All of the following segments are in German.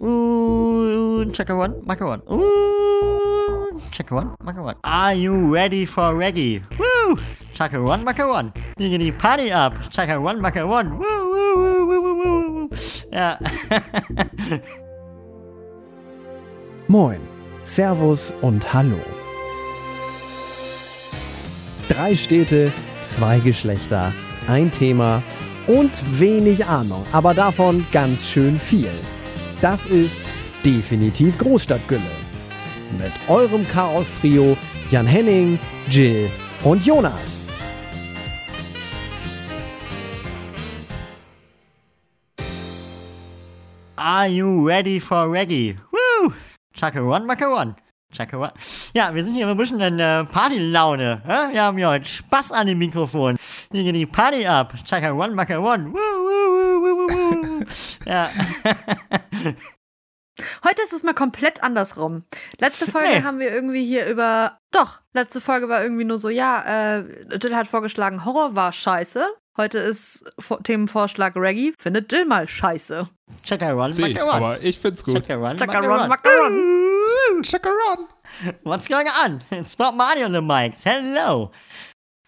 Ooh, checker one, marker one. Ooh, checker one, marker one. Are you ready for reggae? Woo! Checker one, marker one. Giggity party up. Checker one, marker one. Woo, woo, woo, woo, woo, woo. Ja. Moin, Servus und Hallo. Drei Städte, zwei Geschlechter, ein Thema und wenig Ahnung, aber davon ganz schön viel. Das ist definitiv Großstadtgülle. Mit eurem Chaos-Trio Jan Henning, Jill und Jonas. Are you ready for reggae? Woo! Chaka one, Maka one. Chaka one. Ja, wir sind hier ein bisschen in äh, Partylaune. Äh? Wir haben hier heute Spaß an dem Mikrofon. Hier geht die Party ab. Chaka one, Maka one. Woo, woo, woo, woo, woo, woo. ja. Heute ist es mal komplett andersrum. Letzte Folge Nee. haben wir irgendwie hier über. Doch, letzte Folge war irgendwie nur so, ja, äh, Jill hat vorgeschlagen, Horror war scheiße. Heute ist Vor Themenvorschlag Reggae. Findet Jill mal scheiße. Chaka one, Sehe ich, one. aber ich find's gut. Chaka one, Chaka Maka run, one. Maka run. Check around. What's going on? It's Bob Marley on the mics. Hello.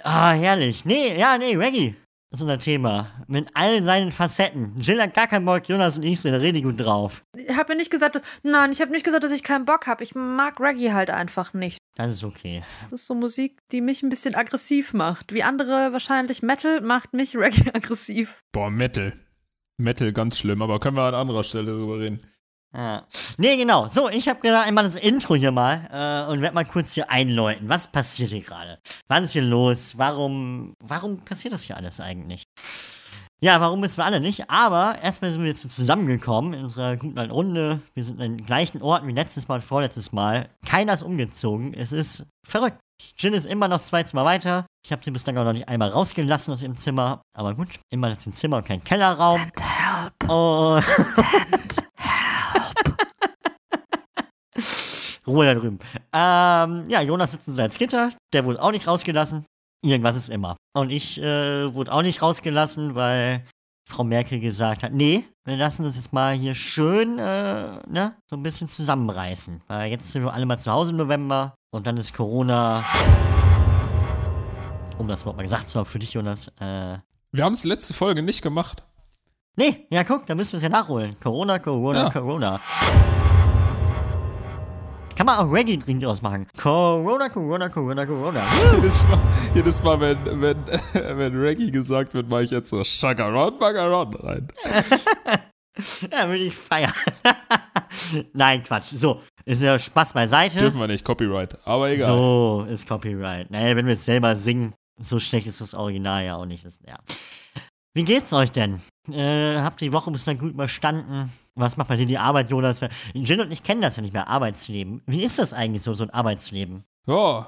Ah, herrlich. Nee, ja, nee, Reggae ist unser Thema. Mit all seinen Facetten. Jill hat gar keinen Bock, Jonas und ich sind richtig gut drauf. Ich habe ja nicht gesagt, dass, nein, ich habe nicht gesagt, dass ich keinen Bock habe. Ich mag Reggae halt einfach nicht. Das ist okay. Das ist so Musik, die mich ein bisschen aggressiv macht. Wie andere wahrscheinlich Metal macht mich Reggae aggressiv. Boah, Metal. Metal ganz schlimm, aber können wir an anderer Stelle drüber reden. Ja. Nee, genau. So, ich habe gesagt, einmal das Intro hier mal äh, und werde mal kurz hier einläuten. Was passiert hier gerade? Was ist hier los? Warum, warum passiert das hier alles eigentlich? Ja, warum wissen wir alle nicht. Aber erstmal sind wir jetzt zusammengekommen in unserer guten alten Runde. Wir sind an den gleichen Orten wie letztes Mal und vorletztes Mal. Keiner ist umgezogen. Es ist verrückt. Jill ist immer noch zwei Zimmer weiter. Ich habe sie bislang auch noch nicht einmal rausgelassen aus ihrem Zimmer. Aber gut, immer jetzt ein Zimmer und kein Kellerraum. Send help. Und Send Ruhe da drüben. Ähm, ja, Jonas sitzt in seinem Gitter. Der wurde auch nicht rausgelassen. Irgendwas ist immer. Und ich äh, wurde auch nicht rausgelassen, weil Frau Merkel gesagt hat, nee, wir lassen uns jetzt mal hier schön, äh, ne, so ein bisschen zusammenreißen. Weil jetzt sind wir alle mal zu Hause im November und dann ist Corona, um das Wort mal gesagt zu haben für dich, Jonas, äh, Wir haben es letzte Folge nicht gemacht. nee, ja guck, da müssen wir es ja nachholen. Corona, Corona, Ja. Corona. Kann man auch Reggae-Drink draus machen. Corona, Corona, Corona, Corona. jedes Mal, jedes Mal wenn, wenn, wenn Reggae gesagt wird, mache ich jetzt so Shagaron, Bagaron rein. Ja, würde ich feiern. Nein, Quatsch. So, ist ja Spaß beiseite. Dürfen wir nicht, Copyright. Aber egal. So, ist Copyright. Naja, wenn wir es selber singen, so schlecht ist das Original ja auch nicht. Das, ja. Wie geht's euch denn? Äh, habt ihr die Woche bis dann gut überstanden? Was macht bei dir die Arbeit, Jonas? Jill und ich kennen das ja nicht mehr, Arbeitsleben. Wie ist das eigentlich so, so ein Arbeitsleben? Ja,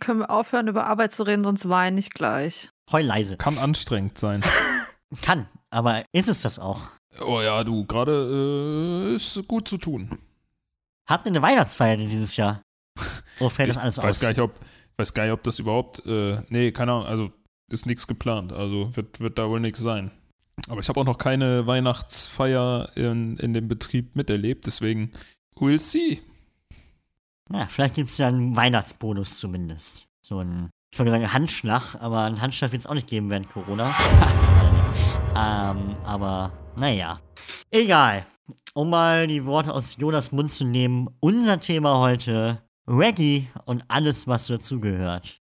Können wir aufhören, über Arbeit zu reden, sonst weine ich gleich. Heul leise. kann anstrengend sein. Kann, aber ist es das auch? Oh ja, du, gerade äh, ist gut zu tun. Habt ihr eine Weihnachtsfeier denn dieses Jahr? Wo fällt das alles ich weiß aus? gar nicht, ob, weiß gar nicht, ob das überhaupt, äh, nee, keine Ahnung, also ist nichts geplant, also wird, wird da wohl nichts sein. Aber ich habe auch noch keine Weihnachtsfeier in, in dem Betrieb miterlebt, deswegen we'll see. Ja, vielleicht gibt es ja einen Weihnachtsbonus zumindest. So ein, ich wollte sagen Handschlag, aber einen Handschlag wird es auch nicht geben während Corona. ähm, aber naja. Egal. Um mal die Worte aus Jonas Mund zu nehmen, unser Thema heute Reggae und alles, was dazugehört.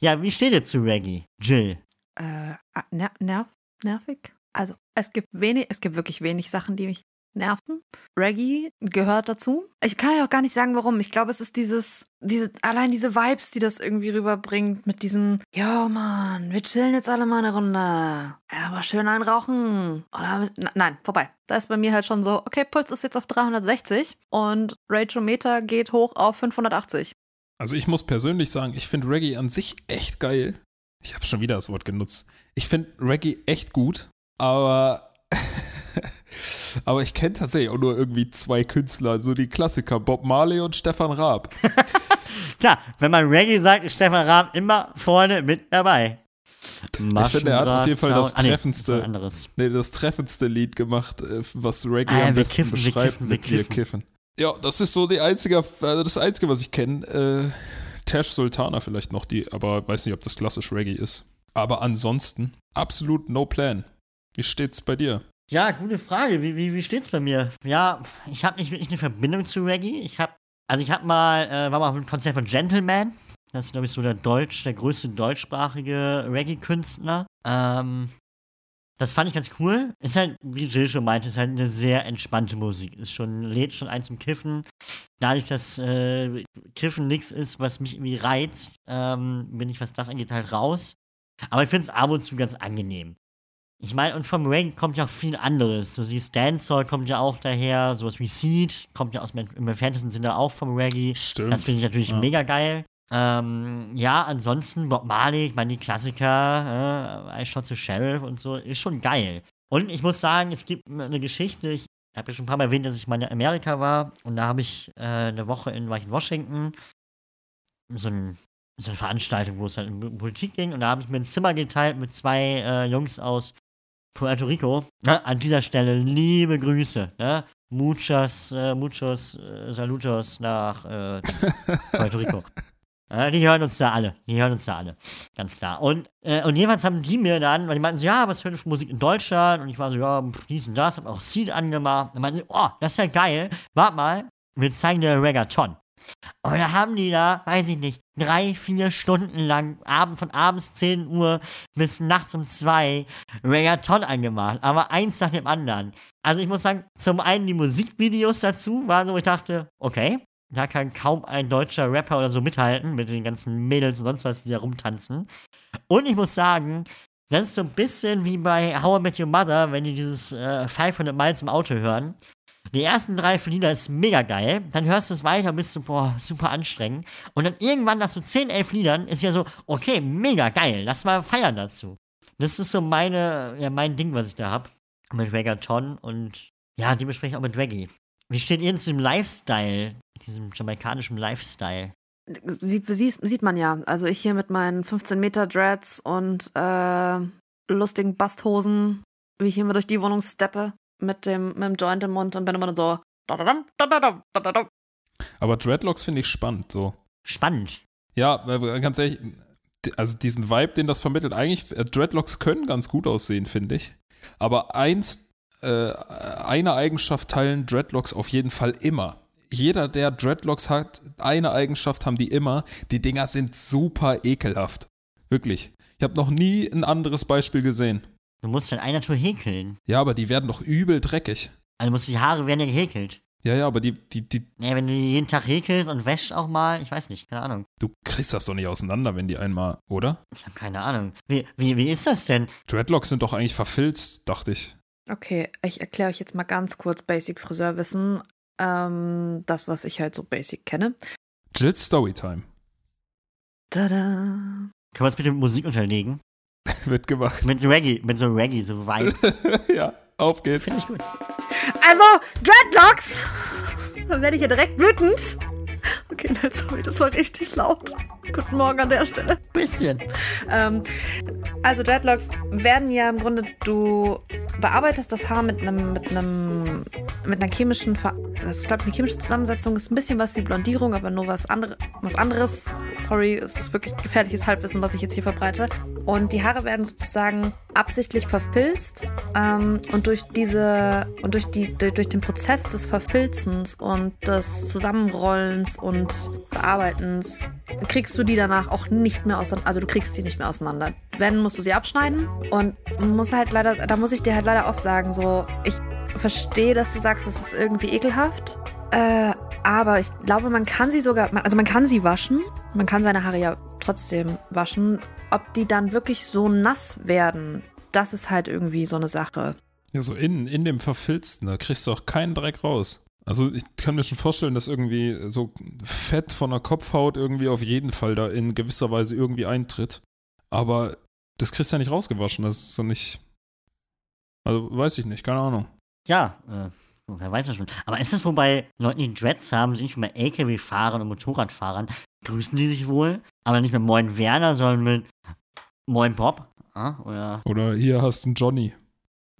Ja, wie steht ihr zu Reggae, Jill? Äh, ah, ner nerv nervig? Also, es gibt wenig, es gibt wirklich wenig Sachen, die mich nerven. Reggae gehört dazu. Ich kann ja auch gar nicht sagen, warum. Ich glaube, es ist dieses, diese, allein diese Vibes, die das irgendwie rüberbringt, mit diesem, ja, Mann, wir chillen jetzt alle mal eine Runde. Ja, aber schön einrauchen. Oder, nein, vorbei. Da ist bei mir halt schon so, okay, Puls ist jetzt auf 360 und Rageometer geht hoch auf 580. Also ich muss persönlich sagen, ich finde Reggae an sich echt geil. Ich habe schon wieder das Wort genutzt. Ich finde Reggae echt gut, aber aber ich kenne tatsächlich auch nur irgendwie zwei Künstler, so die Klassiker Bob Marley und Stefan Raab. Klar, wenn man Reggae sagt, ist Stefan Raab immer vorne mit dabei. Ich finde, er hat auf jeden Fall das Ah, nee, treffendste, anderes. nee, das treffendste Lied gemacht, äh, was Reggae Ah, am wir besten kiffen, wir beschreibt kiffen, wir Wir kiffen. Ja, das ist so die einzige, also das einzige, was ich kenne. Äh, Tash Sultana vielleicht noch, die, aber weiß nicht, ob das klassisch Reggae ist. Aber ansonsten absolut no plan. Wie steht's bei dir? Ja, gute Frage. Wie, wie, wie steht's bei mir? Ja, ich habe nicht wirklich eine Verbindung zu Reggae. Ich habe, also ich habe mal, äh, war mal auf einem Konzert von Gentleman. Das ist, glaube ich, so der Deutsch, der größte deutschsprachige Reggae-Künstler. Ähm, das fand ich ganz cool. Ist halt, wie Jill schon meinte, ist halt eine sehr entspannte Musik. Ist schon, lädt schon ein zum Kiffen. Dadurch, dass äh, Kiffen nichts ist, was mich irgendwie reizt, ähm, bin ich, was das angeht, halt raus. Aber ich finde es ab und zu ganz angenehm. Ich meine, und vom Reggae kommt ja auch viel anderes. So siehst Dancehall kommt ja auch daher, sowas wie Seed kommt ja aus dem, im entferntesten Sinne auch vom Reggae. Stimmt. Das finde ich natürlich Ja. mega geil. Ähm, ja, ansonsten Bob Marley, ich meine, die Klassiker, äh, I Shot the Sheriff und so, ist schon geil. Und ich muss sagen, es gibt eine Geschichte, ich habe ja schon ein paar Mal erwähnt, dass ich mal in Amerika war und da habe ich äh, eine Woche in, war ich in Washington, so, ein, so eine Veranstaltung, wo es halt um Politik ging und da habe ich mir ein Zimmer geteilt mit zwei äh, Jungs aus Puerto Rico. Ne? An dieser Stelle liebe Grüße. Ne? Muchas, äh, muchos äh, salutos nach äh, Puerto Rico. Die hören uns da alle. Die hören uns da alle. Ganz klar. Und, äh, und jedenfalls haben die mir dann, weil die meinten so, ja, was für Musik in Deutschland? Und ich war so, ja, dies und das, hab auch Seed angemacht. Und meinten sie, oh, das ist ja geil. Warte mal, wir zeigen dir Reggaeton. Und da haben die da, weiß ich nicht, drei, vier Stunden lang, Abend, von abends 10 Uhr bis nachts um zwei Reggaeton angemacht. Aber eins nach dem anderen. Also ich muss sagen, zum einen die Musikvideos dazu waren so, ich dachte, okay, da kann kaum ein deutscher Rapper oder so mithalten mit den ganzen Mädels und sonst was, die da rumtanzen. Und ich muss sagen, das ist so ein bisschen wie bei How I Met Your Mother, wenn die dieses äh, 500 Miles im Auto hören. Die ersten drei Lieder ist mega geil. Dann hörst du es weiter, bist du, boah, super anstrengend. Und dann irgendwann nach so 10, 11 Liedern ist ja so, okay, mega geil, lass mal feiern dazu. Das ist so meine, ja, mein Ding, was ich da hab. Mit Reggaeton und ja, dementsprechend auch mit Reggae. Wie steht ihr zu diesem Lifestyle, diesem jamaikanischen Lifestyle? Sieht, sieht, man ja. Also ich hier mit meinen 15 Meter Dreads und äh, lustigen Basthosen, wie ich hier mal durch die Wohnung steppe, mit dem, mit dem Joint im Mund und bin immer so. Aber Dreadlocks finde ich spannend, so. Spannend. Ja, weil, ganz ehrlich, also diesen Vibe, den das vermittelt, eigentlich, äh, Dreadlocks können ganz gut aussehen, finde ich. Aber eins, äh, eine Eigenschaft teilen Dreadlocks auf jeden Fall immer. Jeder, der Dreadlocks hat, eine Eigenschaft haben die immer. Die Dinger sind super ekelhaft. Wirklich. Ich habe noch nie ein anderes Beispiel gesehen. Du musst halt einer Tour häkeln. Ja, aber die werden doch übel dreckig. Also musst du die Haare werden ja gehäkelt. Ja, ja, aber die, die, die, Naja, wenn du die jeden Tag häkelst und wäschst auch mal, ich weiß nicht, keine Ahnung. du kriegst das doch nicht auseinander, wenn die einmal, oder? Ich habe keine Ahnung. Wie, wie, wie ist das denn? Dreadlocks sind doch eigentlich verfilzt, dachte ich. Okay, ich erkläre euch jetzt mal ganz kurz Basic Friseurwissen. Ähm, das, was ich halt so basic kenne. Jill's Storytime Tada. Können wir es mit der Musik unterlegen? wird gemacht. Mit Reggae, mit so Reggae, so Vibes. ja, auf geht's. Finde ich gut. Also, Dreadlocks! Dann werde ich ja direkt wütend. Okay, nein, sorry, das war richtig laut. Guten Morgen an der Stelle. Bisschen. Ähm, also Dreadlocks werden ja im Grunde, du bearbeitest das Haar mit einem, mit einem, mit einer chemischen, Ver das ist, glaube eine chemische Zusammensetzung, ist ein bisschen was wie Blondierung, aber nur was, andere, was anderes. Sorry, es ist wirklich gefährliches Halbwissen, was ich jetzt hier verbreite. Und die Haare werden sozusagen absichtlich verfilzt ähm, und durch diese und durch die durch, den Prozess des Verfilzens und des Zusammenrollens und Bearbeitens kriegst du die danach auch nicht mehr auseinander. Also du kriegst die nicht mehr auseinander. Wenn musst du sie abschneiden und muss halt leider, da muss ich dir halt leider auch sagen, so ich verstehe, dass du sagst, das ist irgendwie ekelhaft. Äh, aber ich glaube, man kann sie sogar, also man kann sie waschen. Man kann seine Haare ja trotzdem waschen. Ob die dann wirklich so nass werden, das ist halt irgendwie so eine Sache. Ja, so in, in dem Verfilzten, da kriegst du auch keinen Dreck raus. Also ich kann mir schon vorstellen, dass irgendwie so Fett von der Kopfhaut irgendwie auf jeden Fall da in gewisser Weise irgendwie eintritt. Aber das kriegst du ja nicht rausgewaschen, das ist so nicht. Also weiß ich nicht, keine Ahnung. Ja, äh, wer weiß das schon. Aber ist das wohl bei Leuten, die Dreads haben, sind nicht bei LKW-Fahrern und Motorradfahrern, grüßen die sich wohl? Aber nicht mit Moin Werner, sondern mit Moin Bob? ah, oder, Oder hier hast du einen Johnny.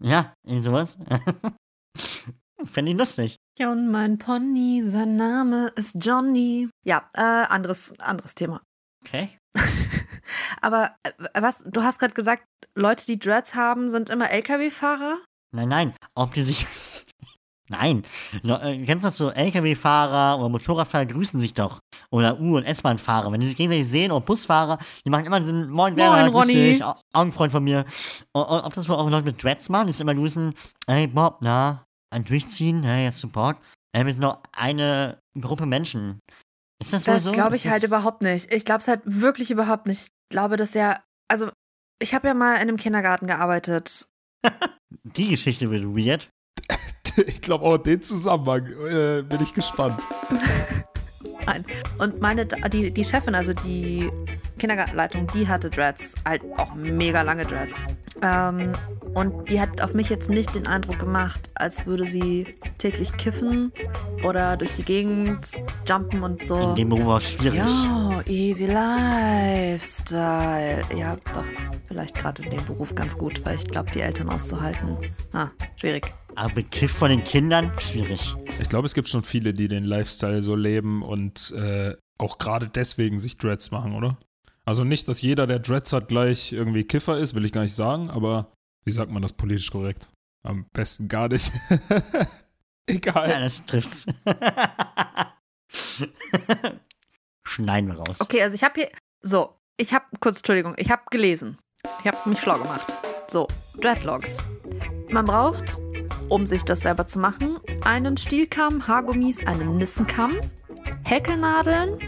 ja, irgendwie sowas. Fände ich lustig. Ja, und mein Pony, sein Name ist Johnny. Ja, äh, anderes, anderes Thema. Okay. Aber äh, was, du hast gerade gesagt, Leute, die Dreads haben, sind immer LKW-Fahrer? Nein, nein, ob die sich. Nein. Äh, kennst du das so? LKW-Fahrer oder Motorradfahrer grüßen sich doch. Oder U- und S-Bahn-Fahrer. Wenn die sich gegenseitig sehen oder Busfahrer, die machen immer diesen Moin, Werner, grüß Ronny." dich, Au- Augenfreund von mir. Und, und ob das wohl auch Leute mit Dreads machen, die immer grüßen, hey Bob, na, ein Durchziehen, hey, Support. Hey, wir sind noch eine Gruppe Menschen. Ist das Das so? glaube Ist ich halt das- überhaupt nicht. Ich glaube es halt wirklich überhaupt nicht. Ich glaube, dass ja, also ich habe ja mal in einem Kindergarten gearbeitet. Die Geschichte wird weird. Ich glaube auch den Zusammenhang äh, bin ich gespannt. Nein. Und meine, die, die Chefin, also die Kindergartenleitung, die hatte Dreads, halt auch mega lange Dreads. Ähm, und die hat auf mich jetzt nicht den Eindruck gemacht, als würde sie täglich kiffen oder durch die Gegend jumpen und so. In dem Beruf war es schwierig. Ja, easy lifestyle. Ja, doch, vielleicht gerade in dem Beruf ganz gut, weil ich glaube, die Eltern auszuhalten, ah, schwierig. Aber bekifft von den Kindern, schwierig. Ich glaube, es gibt schon viele, die den Lifestyle so leben und äh, auch gerade deswegen sich Dreads machen, oder? Also nicht, dass jeder, der Dreads hat, gleich irgendwie Kiffer ist, will ich gar nicht sagen, aber wie sagt man das politisch korrekt? Am besten gar nicht. Egal. Ja, das trifft's. Schneiden wir raus. Okay, also ich habe hier, so, ich habe, kurz, Entschuldigung, ich habe gelesen. Ich habe mich schlau gemacht. So, Dreadlocks. Man braucht, um sich das selber zu machen, einen Stielkamm, Haargummis, einen Nissenkamm, Häkelnadeln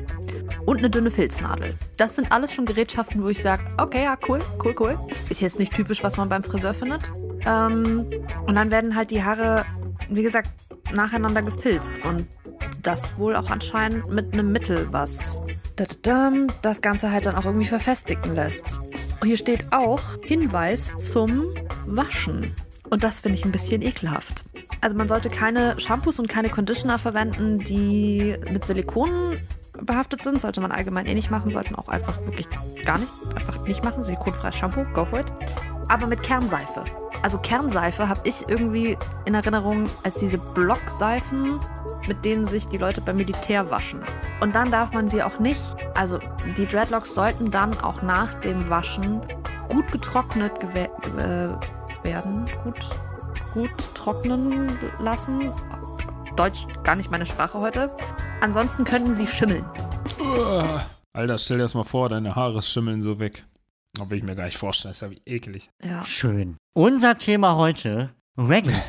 und eine dünne Filznadel. Das sind alles schon Gerätschaften, wo ich sage, okay, ja, cool, cool, cool. Ist jetzt nicht typisch, was man beim Friseur findet. Ähm, und dann werden halt die Haare, wie gesagt, nacheinander gefilzt. Und das wohl auch anscheinend mit einem Mittel, was das Ganze halt dann auch irgendwie verfestigen lässt. Und hier steht auch Hinweis zum Waschen. Und das finde ich ein bisschen ekelhaft. Also man sollte keine Shampoos und keine Conditioner verwenden, die mit Silikon behaftet sind. Sollte man allgemein eh nicht machen. Sollten auch einfach wirklich gar nicht, einfach nicht machen. Silikonfreies Shampoo, go for it. Aber mit Kernseife. Also Kernseife habe ich irgendwie in Erinnerung als diese Blockseifen, mit denen sich die Leute beim Militär waschen. Und dann darf man sie auch nicht, also die Dreadlocks sollten dann auch nach dem Waschen gut getrocknet äh, werden. Gut, gut trocknen lassen. Deutsch gar nicht meine Sprache heute. Ansonsten könnten sie schimmeln. Alter, stell dir das mal vor, deine Haare schimmeln so weg. Das will ich mir gar nicht vorstellen, das ist ja wie eklig. Ja. Schön. Unser Thema heute, Reggae.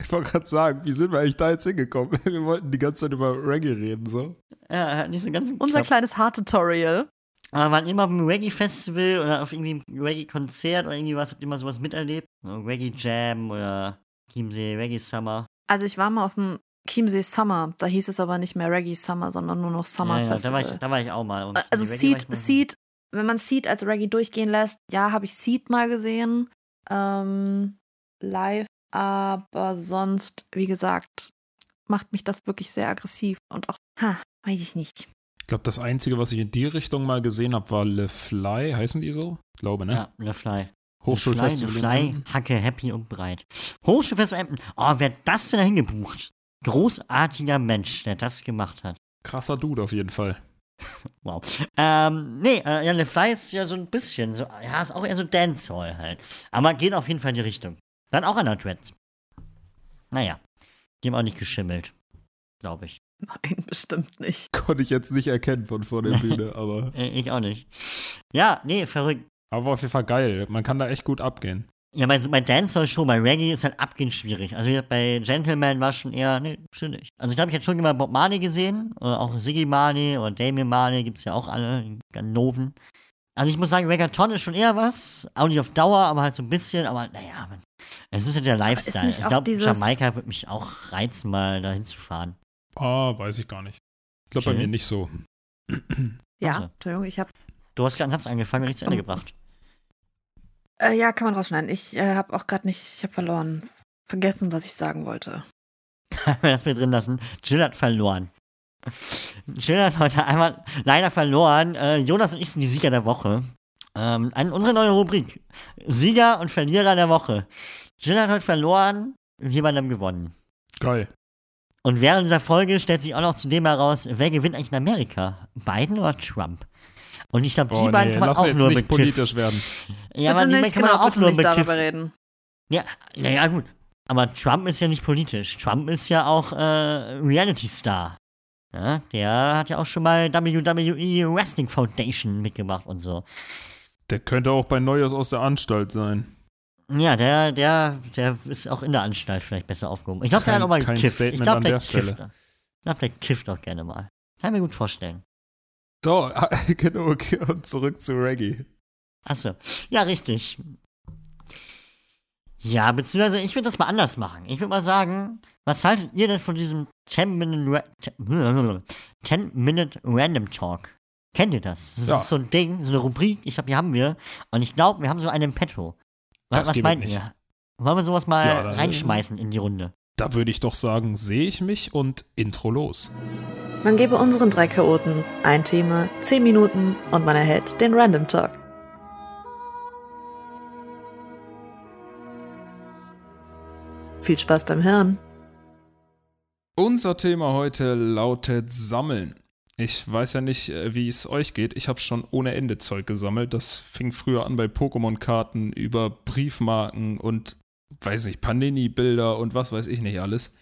Ich wollte gerade sagen, wie sind wir eigentlich da jetzt hingekommen? Wir wollten die ganze Zeit über Reggae reden, so. ja, hat nicht so ganz Unser kleines Haartutorial. Aber wann immer auf einem Reggae-Festival oder auf irgendwie einem Reggae-Konzert oder irgendwie was, habt ihr immer sowas miterlebt? So Reggae-Jam oder Chiemsee Reggae Summer. Also ich war mal auf dem Chiemsee Summer. Da hieß es aber nicht mehr Reggae Summer, sondern nur noch Summer ja, ja, da, Festival. war ich, da war ich auch mal. Und Also Seed, Seed, wenn man Seed als Reggae durchgehen lässt, ja, habe ich Seed mal gesehen. Ähm, live, aber sonst, wie gesagt, macht mich das wirklich sehr aggressiv und auch, ha, weiß ich nicht. Ich glaube, das Einzige, was ich in die Richtung mal gesehen habe, war Le Fly. Heißen die so? Ich glaube, ne? Ja, Le Fly. Hochschulfestival. Le Fly, Emden. Hacke, Happy und Breit. Hochschulfestival Emden. Oh, wer hat das denn dahin gebucht? Großartiger Mensch, der das gemacht hat. Krasser Dude auf jeden Fall. Wow. Ähm, nee, äh, ja, Le Fly ist ja so ein bisschen, so, ja, ist auch eher so Dancehall halt. Aber geht auf jeden Fall in die Richtung. Dann auch an der Dreads. Naja, die haben auch nicht geschimmelt. Glaube ich. Nein, bestimmt nicht. Konnte ich jetzt nicht erkennen von vor der Bühne, aber, Äh, ich auch nicht. Ja, nee, verrückt. aber auf jeden Fall geil. Man kann da echt gut abgehen. Ja, bei, bei Dancehall schon, bei Reggae ist halt abgehend schwierig. Also bei Gentleman war schon eher, nee, chillig. Also ich glaube, ich hätte schon mal Bob Marley gesehen, oder auch Siggy Marley oder Damien Marley, gibt's ja auch alle, die Ganoven. Also ich muss sagen, Reggaeton ist schon eher was, auch nicht auf Dauer, aber halt so ein bisschen, aber naja, man, es ist ja der Lifestyle. nicht Ich glaube, Jamaika würde mich auch reizen, mal dahin zu fahren. Ah, weiß ich gar nicht. Ich glaube bei mir nicht so. Ja, Ach so. Entschuldigung, ich habe, Du hast gerade einen Satz angefangen und nicht zu Ende gebracht. äh, ja, kann man rausschneiden. Ich äh, habe auch gerade nicht, ich habe verloren, vergessen, was ich sagen wollte. Können wir das mit drin lassen? Jill hat verloren. Jill hat heute einmal leider verloren. Äh, Jonas und ich sind die Sieger der Woche. Ähm, an unsere neue Rubrik. Sieger und Verlierer der Woche. Jill hat heute verloren, jemand haben gewonnen. Geil. Und während dieser Folge stellt sich auch noch zudem heraus, wer gewinnt eigentlich in Amerika? Biden oder Trump? Und ich glaube, die Oh, beiden nee, kann man auch nur nicht mit politisch werden. Ja, aber die nicht, kann man genau, auch nur nicht mit darüber reden. Ja, naja, gut. Aber Trump ist ja nicht politisch. Trump ist ja auch äh, Reality-Star. Ja, der hat ja auch schon mal WWE Wrestling Foundation mitgemacht und so. Der könnte auch bei Neues aus der Anstalt sein. Ja, der, der, der ist auch in der Anstalt vielleicht besser aufgehoben. Ich glaube, der hat auch mal gekifft. Ich glaube, der der kifft. Ich glaube, der kifft auch gerne mal. Kann ich mir gut vorstellen. Genau. okay, Und zurück zu Reggae. Achso. Ja, richtig. Ja, beziehungsweise ich würde das mal anders machen. Ich würde mal sagen, was haltet ihr denn von diesem 10-Minute 10 Minute Random Talk? Kennt ihr das? Das Ja. ist so ein Ding, so eine Rubrik, ich glaube, die haben wir. Und ich glaube, wir haben so einen im Petto. Was, Das was meint ihr? Wollen wir sowas mal Ja, dann- reinschmeißen in die Runde? Da würde ich doch sagen, sehe ich mich und Intro los. Man gebe unseren drei Chaoten ein Thema, 10 Minuten und man erhält den Random Talk. Viel Spaß beim Hören. Unser Thema heute lautet Sammeln. Ich weiß ja nicht, äh, wie es euch geht. Ich habe schon ohne Ende Zeug gesammelt. Das fing früher an bei Pokémon-Karten über Briefmarken und, weiß nicht, Panini-Bilder und was weiß ich nicht alles.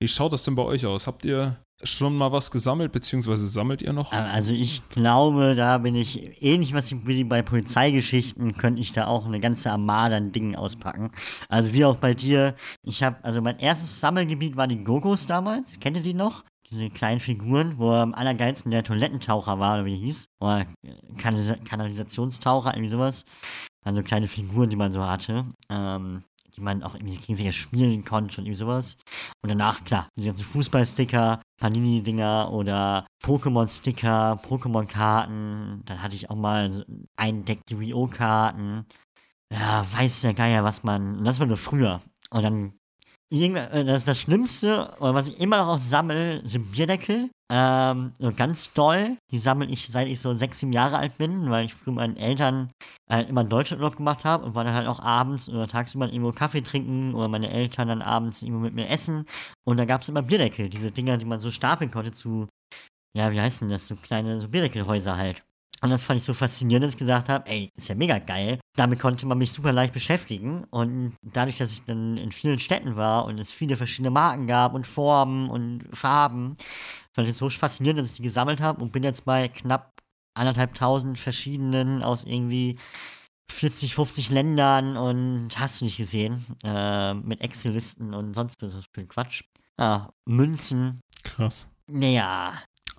Wie schaut das denn bei euch aus? Habt ihr schon mal was gesammelt, beziehungsweise sammelt ihr noch? Also ich glaube, da bin ich ähnlich was wie bei Polizeigeschichten, könnte ich da auch eine ganze Armada an Dingen auspacken. Also wie auch bei dir. Ich habe, also mein erstes Sammelgebiet war die Gogos damals. Kennt ihr die noch? Diese kleinen Figuren, wo am allergeilsten der Toilettentaucher war, oder wie der hieß. Oder äh, Kanalisa Kanalisationstaucher, irgendwie sowas. Also kleine Figuren, die man so hatte. Ähm, die man auch irgendwie gegenseitig spielen konnte und irgendwie sowas. Und danach, klar, diese ganzen Fußballsticker, Panini-Dinger oder Pokémon-Sticker, Pokémon-Karten. Dann hatte ich auch mal so ein Deck Yu-Gi-Oh!-Karten. Ja, weiß der Geier, was man. Und das war nur früher. Und dann. Äh, Das, das Schlimmste, was ich immer noch sammle, sind Bierdeckel. Ähm, ganz doll. Die sammle ich, seit ich so sechs, sieben Jahre alt bin, weil ich früher meinen Eltern halt immer einen Deutschlandurlaub gemacht habe und war dann halt auch abends oder tagsüber irgendwo Kaffee trinken oder meine Eltern dann abends irgendwo mit mir essen. Und da gab es immer Bierdeckel, diese Dinger, die man so stapeln konnte zu, ja, wie heißt denn das, so kleine so Bierdeckelhäuser halt. Und das fand ich so faszinierend, dass ich gesagt habe, ey, ist ja mega geil. Damit konnte man mich super leicht beschäftigen. Und dadurch, dass ich dann in vielen Städten war und es viele verschiedene Marken gab und Formen und Farben, fand ich es so faszinierend, dass ich die gesammelt habe und bin jetzt bei knapp anderthalb tausend verschiedenen aus irgendwie 40, 50 Ländern und hast du nicht gesehen, äh, mit Excel-Listen und sonst was für ein Quatsch. Ja, Münzen. Krass. Naja,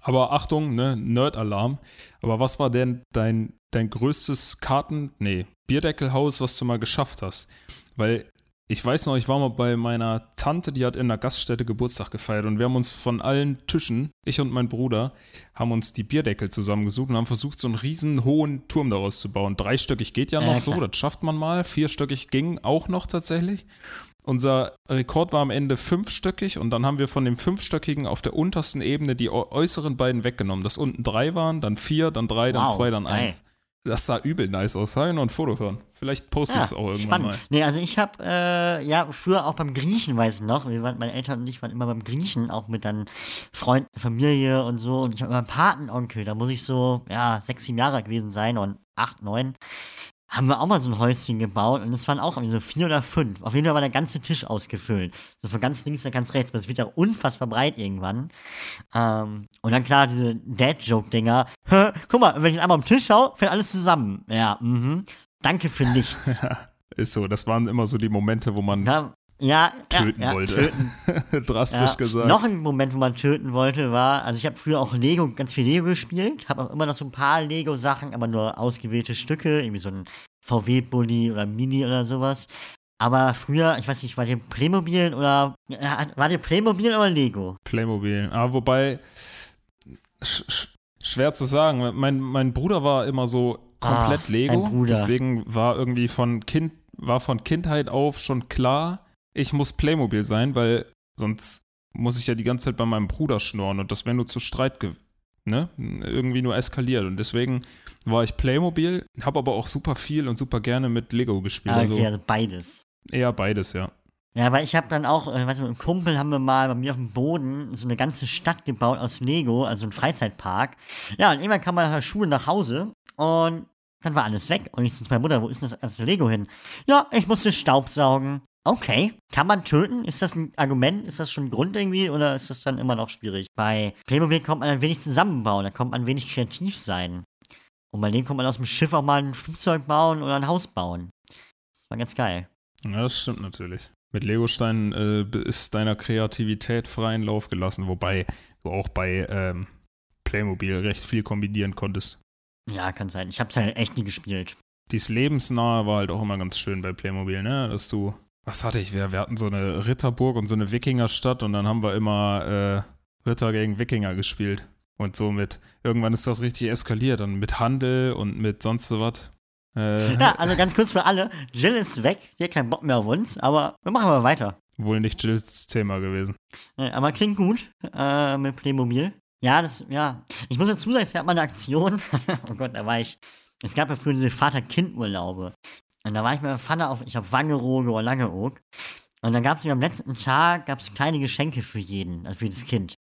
Aber Achtung, ne, Nerd-Alarm. Aber was war denn dein, dein größtes Karten-, nee, Bierdeckelhaus, was du mal geschafft hast? Weil ich weiß noch, ich war mal bei meiner Tante, die hat in einer Gaststätte Geburtstag gefeiert und wir haben uns von allen Tischen, ich und mein Bruder, haben uns die Bierdeckel zusammengesucht und haben versucht, so einen riesen hohen Turm daraus zu bauen. Dreistöckig geht ja noch so, klar. das schafft man mal. Vierstöckig ging auch noch tatsächlich. Unser Rekord war am Ende fünfstöckig und dann haben wir von dem fünfstöckigen auf der untersten Ebene die äu- äußeren beiden weggenommen. Dass unten drei waren, dann vier, dann drei, dann Wow, zwei, dann geil. eins. Das sah übel nice aus. Habe ich noch ein Foto von. Vielleicht poste ich es auch irgendwann spannend. mal. Nee, also ich habe, äh, ja, früher auch beim Griechen, weiß ich noch, wir waren, meine Eltern und ich waren immer beim Griechen, auch mit dann Freunden, Familie und so. Und ich habe immer einen Patenonkel, da muss ich so, ja, sechs, sieben Jahre gewesen sein und acht, neun. Haben wir auch mal so ein Häuschen gebaut und es waren auch irgendwie so vier oder fünf. Auf jeden Fall war der ganze Tisch ausgefüllt. So von ganz links nach ganz rechts. Aber es wird ja unfassbar breit irgendwann. Ähm, und dann klar, diese Dad-Joke-Dinger. Guck mal, wenn ich jetzt einmal am Tisch schaue, fällt alles zusammen. Ja, mhm. Danke für nichts. Ist so, das waren immer so die Momente, wo man Ja, ja, töten ja, ja, wollte. Töten. Drastisch Ja. gesagt. Noch ein Moment, wo man töten wollte, war, also ich habe früher auch Lego, ganz viel Lego gespielt, habe auch immer noch so ein paar Lego-Sachen, aber nur ausgewählte Stücke, irgendwie so ein VW-Bully oder Mini oder sowas. Aber früher, ich weiß nicht, war dir Playmobil oder, war dir Playmobil oder Lego? Playmobil. Aber wobei, sch sch schwer zu sagen. Mein, mein Bruder war immer so komplett Ah, Lego. Deswegen war irgendwie von Kind, war von Kindheit auf schon klar, ich muss Playmobil sein, weil sonst muss ich ja die ganze Zeit bei meinem Bruder schnorren und das wäre nur zu Streit ne, irgendwie nur eskaliert. Und deswegen war ich Playmobil, habe aber auch super viel und super gerne mit Lego gespielt. Ah, okay, Also also beides. eher beides, ja. Ja, weil ich habe dann auch, äh, weißt du, mit einem Kumpel haben wir mal bei mir auf dem Boden so eine ganze Stadt gebaut aus Lego, also ein Freizeitpark. Ja, und irgendwann kam man nach der Schule nach Hause und dann war alles weg. Und ich zu meiner Mutter, wo ist denn das ganze Lego hin? Ja, ich musste Staub saugen. Okay, kann man töten? Ist das ein Argument? Ist das schon ein Grund irgendwie? Oder ist das dann immer noch schwierig? Bei Playmobil kommt man ein wenig zusammenbauen, da kommt man ein wenig kreativ sein. Und bei denen kommt man aus dem Schiff auch mal ein Flugzeug bauen oder ein Haus bauen. Das war ganz geil. Ja, das stimmt natürlich. Mit Legosteinen äh, ist deiner Kreativität freien Lauf gelassen, wobei du auch bei ähm, Playmobil recht viel kombinieren konntest. Ja, kann sein. Ich hab's ja echt nie gespielt. Dies Lebensnahe war halt auch immer ganz schön bei Playmobil, ne? Dass du, was hatte ich? Wir, wir hatten so eine Ritterburg und so eine Wikingerstadt und dann haben wir immer äh, Ritter gegen Wikinger gespielt. Und somit, irgendwann ist das richtig eskaliert. Dann mit Handel und mit sonst so was. Äh, Ja, also ganz kurz für alle. Jill ist weg, die hat keinen Bock mehr auf uns, aber wir machen mal weiter. Wohl nicht Jills Thema gewesen. Äh, Aber klingt gut äh, mit Playmobil. Ja, das, ja. Ich muss dazu sagen, es gab mal eine Aktion. oh Gott, da war ich. Es gab ja früher diese Vater-Kind-Urlaube. Und da war ich mit meinem Vater auf, ich glaube, Wangerooge oder Langeoog. Und dann gab es am letzten Tag gab's kleine Geschenke für jeden, also für das Kind.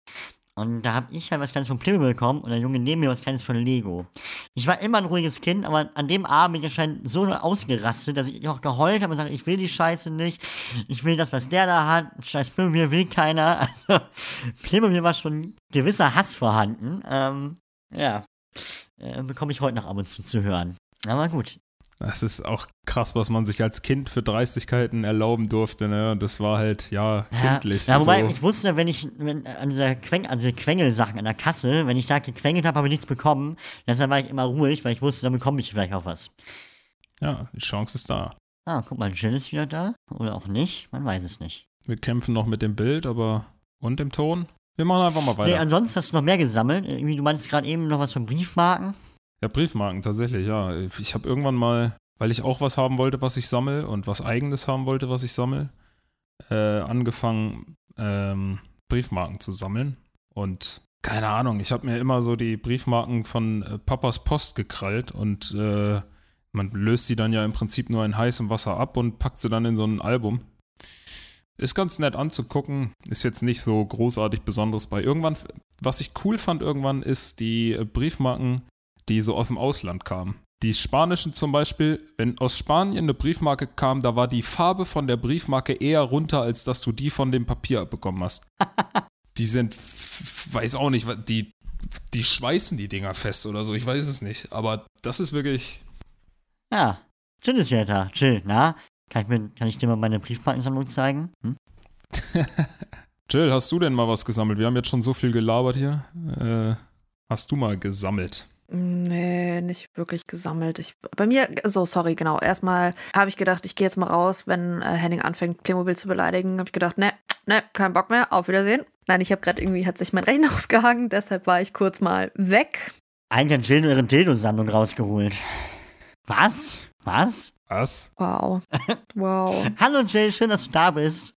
Und da habe ich halt was Kleines von Playmobil bekommen und der Junge neben mir was Kleines von Lego. Ich war immer ein ruhiges Kind, aber an dem Abend bin ich anscheinend so ausgerastet, dass ich auch geheult habe und gesagt, ich will die Scheiße nicht. Ich will das, was der da hat. Scheiß Playmobil will keiner. Also, Playmobil war schon gewisser Hass vorhanden. Ähm, ja. Äh, bekomme ich heute noch ab und zu zu hören. Aber gut. Das ist auch krass, was man sich als Kind für Dreistigkeiten erlauben durfte, ne? Und das war halt, ja, kindlich. Ja, ja wobei so. ich wusste, wenn ich wenn, an dieser Queng, an diese Quengelsachen an der Kasse, wenn ich da gequengelt habe, habe ich nichts bekommen. Deshalb war ich immer ruhig, weil ich wusste, dann bekomme ich vielleicht auch was. ja, die Chance ist da. Ah, guck mal, Jill ist wieder da. Oder auch nicht. Man weiß es nicht. Wir kämpfen noch mit dem Bild, aber und dem Ton? Wir machen einfach mal weiter. Nee, ansonsten hast du noch mehr gesammelt. Irgendwie, du meintest gerade eben noch was von Briefmarken. Ja, Briefmarken, tatsächlich, ja. Ich habe irgendwann mal, weil ich auch was haben wollte, was ich sammle und was Eigenes haben wollte, was ich sammle, äh, angefangen, ähm, Briefmarken zu sammeln. Und keine Ahnung, ich habe mir immer so die Briefmarken von äh, Papas Post gekrallt und äh, man löst die dann ja im Prinzip nur in heißem Wasser ab und packt sie dann in so ein Album. Ist ganz nett anzugucken, ist jetzt nicht so großartig Besonderes bei. Irgendwann, was ich cool fand irgendwann, ist die äh, Briefmarken, die so aus dem Ausland kamen. Die spanischen zum Beispiel, wenn aus Spanien eine Briefmarke kam, da war die Farbe von der Briefmarke eher runter, als dass du die von dem Papier bekommen hast. die sind, weiß auch nicht, die, die schweißen die Dinger fest oder so, ich weiß es nicht. Aber das ist wirklich, Ja, wieder da. Jill, na? Kann ich, mir, kann ich dir mal meine Briefmarkensammlung zeigen? Hm? Jill, hast du denn mal was gesammelt? Wir haben jetzt schon so viel gelabert hier. Äh, hast du mal gesammelt? Nee, nicht wirklich gesammelt. Ich, bei mir, so, sorry, genau. Erstmal habe ich gedacht, ich gehe jetzt mal raus, wenn äh, Henning anfängt, Playmobil zu beleidigen. Habe ich gedacht, ne, ne, kein Bock mehr, auf Wiedersehen. Nein, ich habe gerade irgendwie, hat sich mein Rechner aufgehangen, deshalb war ich kurz mal weg. Eigentlich hat Jill nur ihre Dildo-Sammlung rausgeholt. Was? Was? Was? Wow. Wow. Hallo Jill, schön, dass du da bist.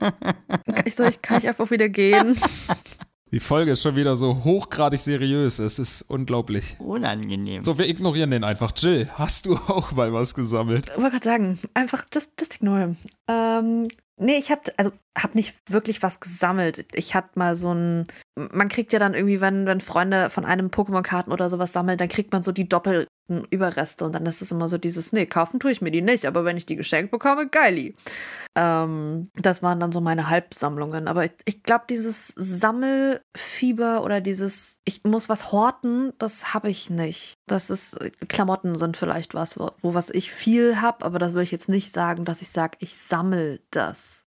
Kann ich, soll ich, kann ich einfach wieder gehen? Die Folge ist schon wieder so hochgradig seriös. Es ist unglaublich. Unangenehm. So, wir ignorieren den einfach. Jill, hast du auch mal was gesammelt? Ich wollte gerade sagen, einfach just, just ignore. Ähm, nee, ich hab, also hab nicht wirklich was gesammelt. Ich hatte mal so ein, man kriegt ja dann irgendwie, wenn, wenn Freunde von einem Pokémon-Karten oder sowas sammeln, dann kriegt man so die doppelten Überreste und dann ist es immer so dieses, nee, kaufen tue ich mir die nicht, aber wenn ich die geschenkt bekomme, geili. Ähm, das waren dann so meine Halbsammlungen. Aber ich, ich glaube, dieses Sammelfieber oder dieses, ich muss was horten, das habe ich nicht. Das ist, Klamotten sind vielleicht was, wo, wo was ich viel habe, aber das würde ich jetzt nicht sagen, dass ich sage, ich sammle das.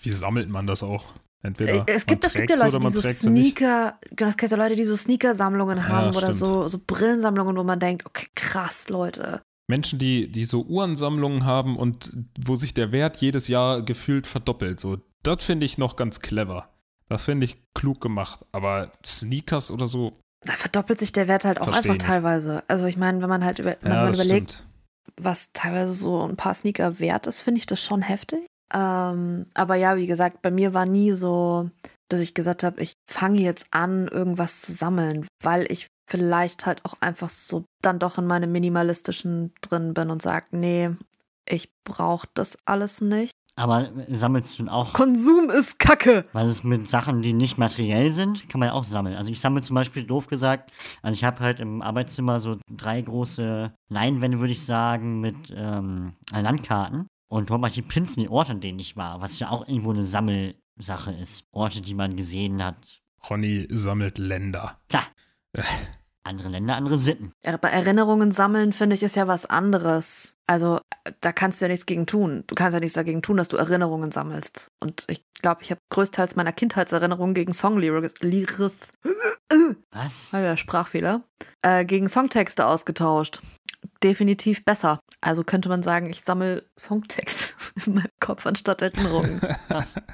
Wie sammelt man das auch? Entweder Äh, es gibt, es gibt ja Leute, oder die so. Sneaker, genau, es gibt ja Leute, die so Sneaker-Sammlungen haben oder stimmt. so, so Brillensammlungen, wo man denkt, okay, krass, Leute. Menschen, die, die so Uhrensammlungen haben und wo sich der Wert jedes Jahr gefühlt verdoppelt. So, das finde ich noch ganz clever. Das finde ich klug gemacht. Aber Sneakers oder so, Da verdoppelt sich der Wert halt auch einfach nicht. teilweise. Also ich meine, wenn man halt über, wenn ja, man überlegt, stimmt. was teilweise so ein paar Sneaker wert ist, finde ich das schon heftig. Ähm, aber ja, wie gesagt, bei mir war nie so, dass ich gesagt habe, ich fange jetzt an, irgendwas zu sammeln, weil ich vielleicht halt auch einfach so dann doch in meinem minimalistischen drin bin und sage, nee, ich brauche das alles nicht. Aber sammelst du auch, Konsum ist Kacke. was ist mit Sachen, die nicht materiell sind, kann man ja auch sammeln. Also ich sammle zum Beispiel, doof gesagt, also ich habe halt im Arbeitszimmer so drei große Leinwände, würde ich sagen, mit ähm, Landkarten. Und dort mache ich die Pins in die Orte, an denen ich war, was ja auch irgendwo eine Sammelsache ist. Orte, die man gesehen hat. Ronny sammelt Länder. Klar. Andere Länder, andere Sitten. Ja, Bei Erinnerungen sammeln, finde ich, ist ja was anderes. Also, da kannst du ja nichts gegen tun. Du kannst ja nichts dagegen tun, dass du Erinnerungen sammelst. Und ich glaube, ich habe größtenteils meiner Kindheitserinnerungen gegen Songlyrics, Lyrics, Was? ah ja, Sprachfehler, äh, gegen Songtexte ausgetauscht. Definitiv besser. Also könnte man sagen, ich sammle Songtexte in meinem Kopf anstatt Erinnerungen. Was?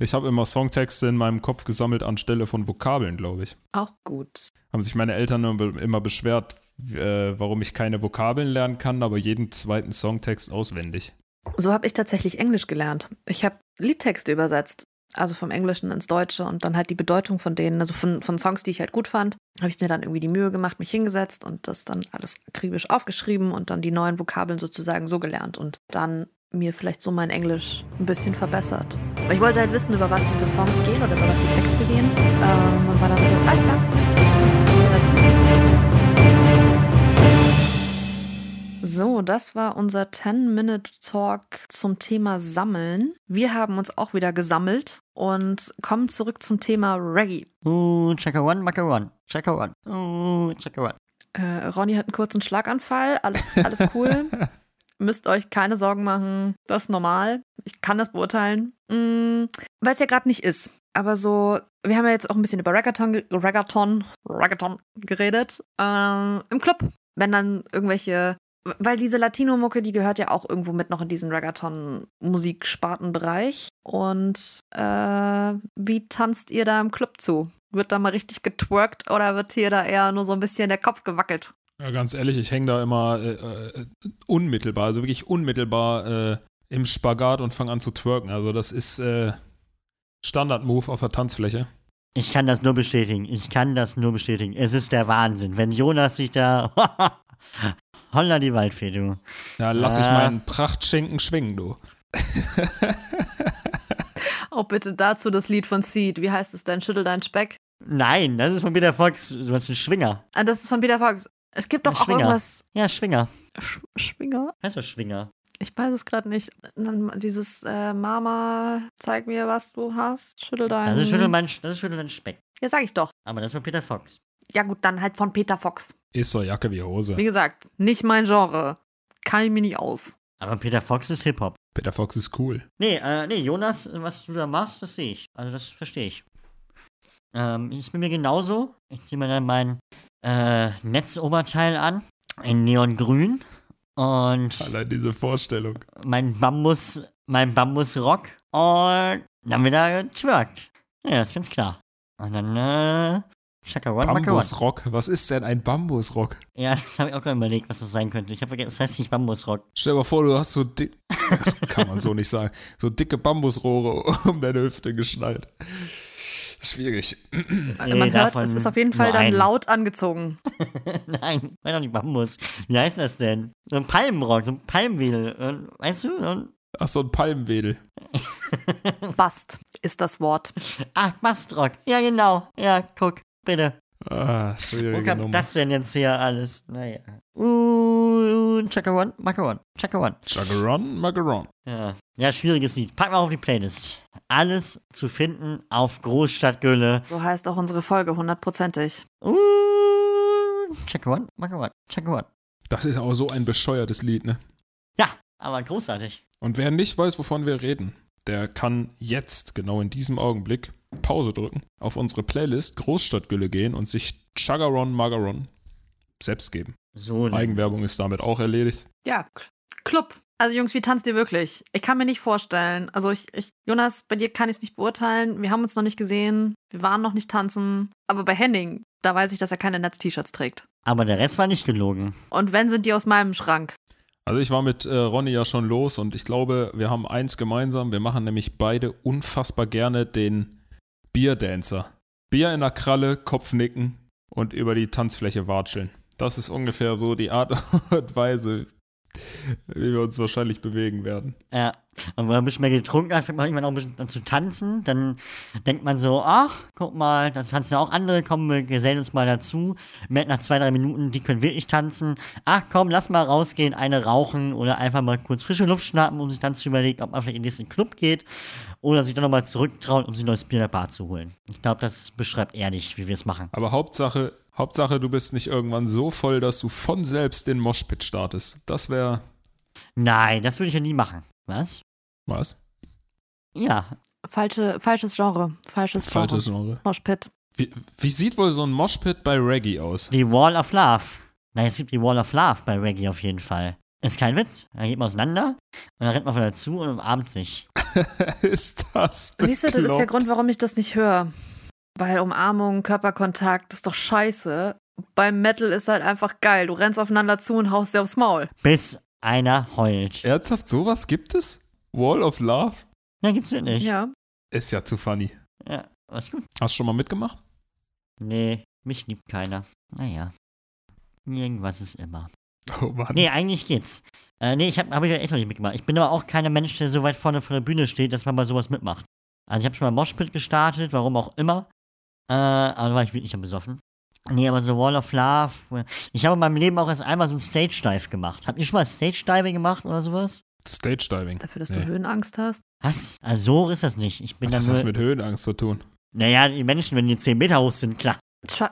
Ich habe immer Songtexte in meinem Kopf gesammelt anstelle von Vokabeln, glaube ich. Auch gut. Haben sich meine Eltern immer- immer beschwert, äh, warum ich keine Vokabeln lernen kann, aber jeden zweiten Songtext auswendig. So habe ich tatsächlich Englisch gelernt. Ich habe Liedtexte übersetzt, also vom Englischen ins Deutsche und dann halt die Bedeutung von denen, also von, von Songs, die ich halt gut fand, habe ich mir dann irgendwie die Mühe gemacht, mich hingesetzt und das dann alles akribisch aufgeschrieben und dann die neuen Vokabeln sozusagen so gelernt und dann mir vielleicht so mein Englisch ein bisschen verbessert. Aber ich wollte halt wissen, über was diese Songs gehen oder über was die Texte gehen. Ähm, und war dann so, alles klar, übersetzen. So, das war unser 10-Minute-Talk zum Thema Sammeln. Wir haben uns auch wieder gesammelt und kommen zurück zum Thema Reggae. Uh, checker one, macker one. Checker one. Uh, checker one. Äh, Ronny hat einen kurzen Schlaganfall, alles, alles cool. Müsst euch keine Sorgen machen, das ist normal. Ich kann das beurteilen. Mm, Weil es ja gerade nicht ist. Aber so, wir haben ja jetzt auch ein bisschen über Reggaeton, Reggaeton, Reggaeton geredet. Ähm, Im Club, wenn dann irgendwelche, weil diese Latino-Mucke, die gehört ja auch irgendwo mit noch in diesen Reggaeton-Musikspartenbereich. Und äh, wie tanzt ihr da im Club zu? Wird da mal richtig getwerkt oder wird hier da eher nur so ein bisschen der Kopf gewackelt? Ja, ganz ehrlich, ich hänge da immer äh, äh, unmittelbar, also wirklich unmittelbar äh, im Spagat und fange an zu twerken. Also das ist äh, Standard-Move auf der Tanzfläche. Ich kann das nur bestätigen. Ich kann das nur bestätigen. Es ist der Wahnsinn. Wenn Jonas sich da. Holla die Waldfee, du. Ja, lass ich Ah. meinen Prachtschinken schwingen, du. Oh, bitte dazu das Lied von Seed. Wie heißt es denn? Schüttel deinen Speck. Nein, das ist von Peter Fox. Du hast einen Schwinger. Ah, das ist von Peter Fox. Es gibt doch auch Schwinger. irgendwas. Ja, Schwinger. Sch Schwinger? Heißt doch Schwinger. Ich weiß es gerade nicht. Dieses äh, Mama, zeig mir, was du hast. Schüttel deinen. Das ist Schüttel mein, das ist Schüttel dein Speck. Ja, sag ich doch. Aber das ist von Peter Fox. Ja, gut, dann halt von Peter Fox. Ist so Jacke wie Hose. Wie gesagt, nicht mein Genre. Kann ich mir nicht aus. Aber Peter Fox ist Hip-Hop. Peter Fox ist cool. Nee, äh, nee, Jonas, was du da machst, das sehe ich. Also das verstehe ich. Ähm, ist mit mir genauso. Ich ziehe mir dann mein äh, Netzoberteil an. In Neongrün. Und Allein diese Vorstellung. mein Bambus, mein Bambusrock. Und dann wieder getwerkt. Ja, ist ganz klar. Und dann, äh, Chaka One, Maka One. Bambusrock? Was ist denn ein Bambusrock? Ja, das habe ich auch gerade überlegt, was das sein könnte. Ich habe vergessen, das heißt nicht Bambusrock. Stell dir mal vor, du hast so dick. Das kann man so nicht sagen. So dicke Bambusrohre um deine Hüfte geschnallt. Schwierig. Nee, Man hört, es ist auf jeden Fall dann laut angezogen. Nein, war doch nicht Bambus. Wie heißt das denn? So ein Palmenrock, so ein Palmwedel. äh, Weißt du? So ein- Ach, so ein Palmwedel. Bast ist das Wort. Ach, Bastrock. Ja, genau. Ja, guck, bitte. Ah, Wo kam Nummer. das denn jetzt hier alles? Naja. Uh, Chaka One, Maka One, Chaka One. Chagaron, Magaron. Ja. ja, schwieriges Lied. Packen wir auf die Playlist. Alles zu finden auf Großstadtgülle. So heißt auch unsere Folge, hundertprozentig. Uh, Chaka One, Maka One, Chaka One. Das ist auch so ein bescheuertes Lied, ne? Ja, aber großartig. Und wer nicht weiß, wovon wir reden, der kann jetzt, genau in diesem Augenblick, Pause drücken, auf unsere Playlist Großstadtgülle gehen und sich Chagaron, Magaron selbst geben. So, ne. Eigenwerbung ist damit auch erledigt. Ja, Club. Also Jungs, wie tanzt ihr wirklich? Ich kann mir nicht vorstellen. Also ich, ich Jonas, bei dir kann ich es nicht beurteilen. Wir haben uns noch nicht gesehen. Wir waren noch nicht tanzen. Aber bei Henning, da weiß ich, dass er keine Netz-T-Shirts trägt. aber der Rest war nicht gelogen. Und wenn, sind die aus meinem Schrank. Also ich war mit äh, Ronny ja schon los und ich glaube, wir haben eins gemeinsam. Wir machen nämlich beide unfassbar gerne den Bierdancer. Bier in der Kralle, Kopfnicken und über die Tanzfläche watscheln. Das ist ungefähr so die Art und Weise, wie wir uns wahrscheinlich bewegen werden. Ja. Und wenn man ein bisschen mehr getrunken hat, fängt man irgendwann auch ein bisschen an zu tanzen. Dann denkt man so, ach, guck mal, das tanzen ja auch andere, kommen wir gesellen uns mal dazu. Merkt nach zwei, drei Minuten, die können wirklich tanzen. Ach komm, lass mal rausgehen, eine rauchen oder einfach mal kurz frische Luft schnappen, um sich dann zu überlegen, ob man vielleicht in den nächsten Club geht oder sich dann nochmal zurücktraut, um sich ein neues Bier in der Bar zu holen. Ich glaube, das beschreibt ehrlich, wie wir es machen. Aber Hauptsache, Hauptsache, du bist nicht irgendwann so voll, dass du von selbst den Moshpit startest. Das wäre. Nein, das würde ich ja nie machen. Was? Was? Ja, Falsche, falsches Genre. Falsches Genre. Falsches Genre. Moshpit. Wie, wie sieht wohl so ein Moshpit bei Reggae aus? die Wall of Love. Nein, es gibt die Wall of Love bei Reggae auf jeden Fall. Ist kein Witz. Da geht man auseinander und dann rennt man von dazu und umarmt sich. ist das? Siehst du, das ist der bekloppt? Grund, warum ich das nicht höre. Weil Umarmung, Körperkontakt, das ist doch scheiße. Beim Metal ist halt einfach geil. Du rennst aufeinander zu und haust dir aufs Maul. Bis einer heult. Ernsthaft, sowas gibt es? Wall of Love? Ja, gibt's wirklich. Ja. Ist ja zu funny. Ja, was gut. Hast du schon mal mitgemacht? Nee, mich liebt keiner. Naja. Irgendwas ist immer. Oh Mann. Nee, eigentlich geht's. Äh, nee, ich habe hab ich ja echt noch nicht mitgemacht. Ich bin aber auch keiner Mensch, der so weit vorne vor der Bühne steht, dass man bei sowas mitmacht. Also ich habe schon mal Moshpit gestartet, warum auch immer. Äh, aber da war ich wirklich dann besoffen. Nee, aber so Wall of Love. Ich habe in meinem Leben auch erst einmal so ein Stage Dive gemacht. Habt ihr schon mal Stage Diving gemacht oder sowas? Stage Diving. Dafür, dass Nee. du Höhenangst hast. Was? Also so ist das nicht. Ich bin Das hat nur. mit Höhenangst zu tun. Naja, die Menschen, wenn die 10 Meter hoch sind, klar.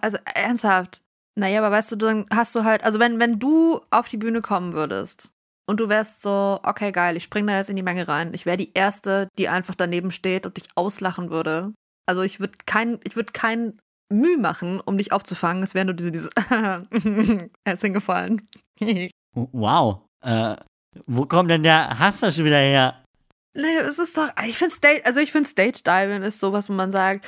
Also ernsthaft. Naja, aber weißt du, dann hast du halt, also wenn, wenn du auf die Bühne kommen würdest und du wärst so, okay, geil, ich spring da jetzt in die Menge rein. Ich wäre die Erste, die einfach daneben steht und dich auslachen würde. Also ich würde kein, ich würde kein Mühe machen, um dich aufzufangen. Es wäre nur diese, dieses, er ist hingefallen. Wow. Äh, wo kommt denn der Hass da schon wieder her? Nee, es ist doch, ich finde Stage, also ich finde Stage Diving ist sowas, wo man sagt,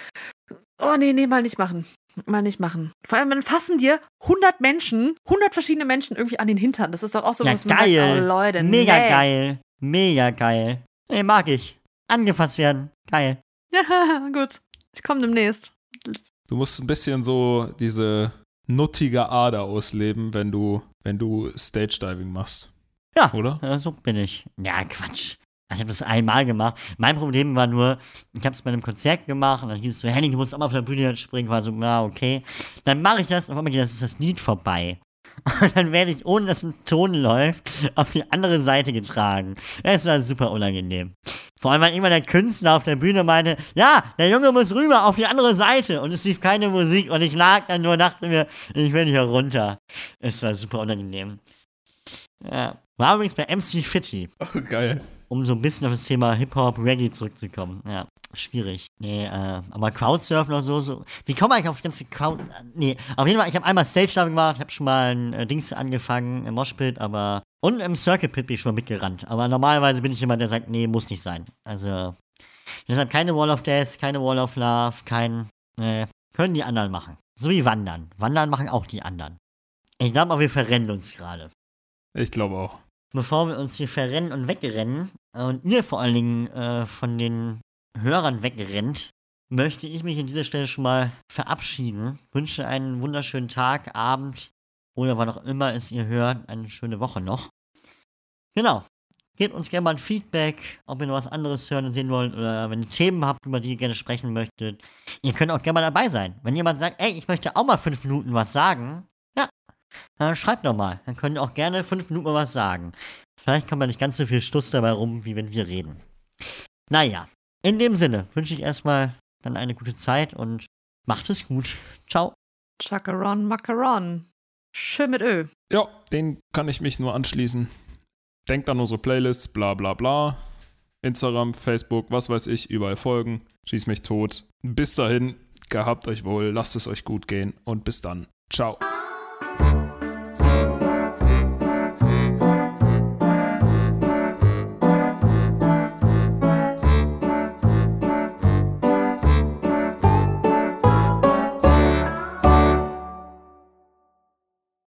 oh nee, nee, mal nicht machen. Mal nicht machen. Vor allem, dann fassen dir 100 Menschen, 100 verschiedene Menschen irgendwie an den Hintern. Das ist doch auch so, Ja, was man geil. sagt, oh Leute, Mega nee. geil. Mega geil. Nee, mag ich. Angefasst werden. Geil. Ja, gut. Ich komme demnächst. Du musst ein bisschen so diese nuttige Ader ausleben, wenn du, wenn du Stage Diving machst. Ja. Oder? Ja, so bin ich. Ja, Quatsch. Ich habe das einmal gemacht. Mein Problem war nur, ich habe es bei einem Konzert gemacht und dann hieß es so, Henning, du musst auch mal auf der Bühne springen. War so, ja, okay. Dann mache ich das und auf einmal geht das, ist das Lied vorbei. Und dann werde ich, ohne dass ein Ton läuft, auf die andere Seite getragen. Es war super unangenehm. Vor allem, weil irgendwann der Künstler auf der Bühne meinte, ja, der Junge muss rüber auf die andere Seite. Und es lief keine Musik und ich lag dann nur, dachte mir, ich will hier runter. Es war super unangenehm. Ja. War übrigens bei MC Fitty Oh, geil. um so ein bisschen auf das Thema Hip-Hop, Reggae zurückzukommen. Ja, schwierig. Nee, äh, aber Crowdsurfen oder so, so. Wie man eigentlich auf die ganze Crowd? Nee, auf jeden Fall, ich habe einmal Stage-Diving gemacht, habe schon mal ein äh, Dings angefangen im Moshpit, aber. Und im Circuit Pit bin ich schon mitgerannt. Aber normalerweise bin ich jemand, der sagt, nee, muss nicht sein. Also. Deshalb keine Wall of Death, keine Wall of Love, kein. Äh, können die anderen machen. So wie Wandern. Wandern machen auch die anderen. Ich glaube aber, wir verrennen uns gerade Ich glaube auch. bevor wir uns hier verrennen und wegrennen und ihr vor allen Dingen äh, von den Hörern wegrennt, möchte ich mich an dieser Stelle schon mal verabschieden. Wünsche einen wunderschönen Tag, Abend oder wann auch immer es ihr hört, eine schöne Woche noch. Genau. Gebt uns gerne mal ein Feedback, ob ihr noch was anderes hören und sehen wollt oder wenn ihr Themen habt, über die ihr gerne sprechen möchtet. Ihr könnt auch gerne mal dabei sein. Wenn jemand sagt, ey, ich möchte auch mal fünf Minuten was sagen, ja, dann schreibt doch mal. Dann könnt ihr auch gerne fünf Minuten mal was sagen. Vielleicht kommt da nicht ganz so viel Stuss dabei rum, wie wenn wir reden. Naja, in dem Sinne wünsche ich erstmal dann eine gute Zeit und macht es gut. Ciao. Chacaron Macaron. Schön mit Ö. Ja, den kann ich mich nur anschließen. Denkt an unsere Playlists, bla bla bla. Instagram, Facebook, was weiß ich, überall folgen. Schieß mich tot. Bis dahin, gehabt euch wohl, lasst es euch gut gehen und bis dann. Ciao.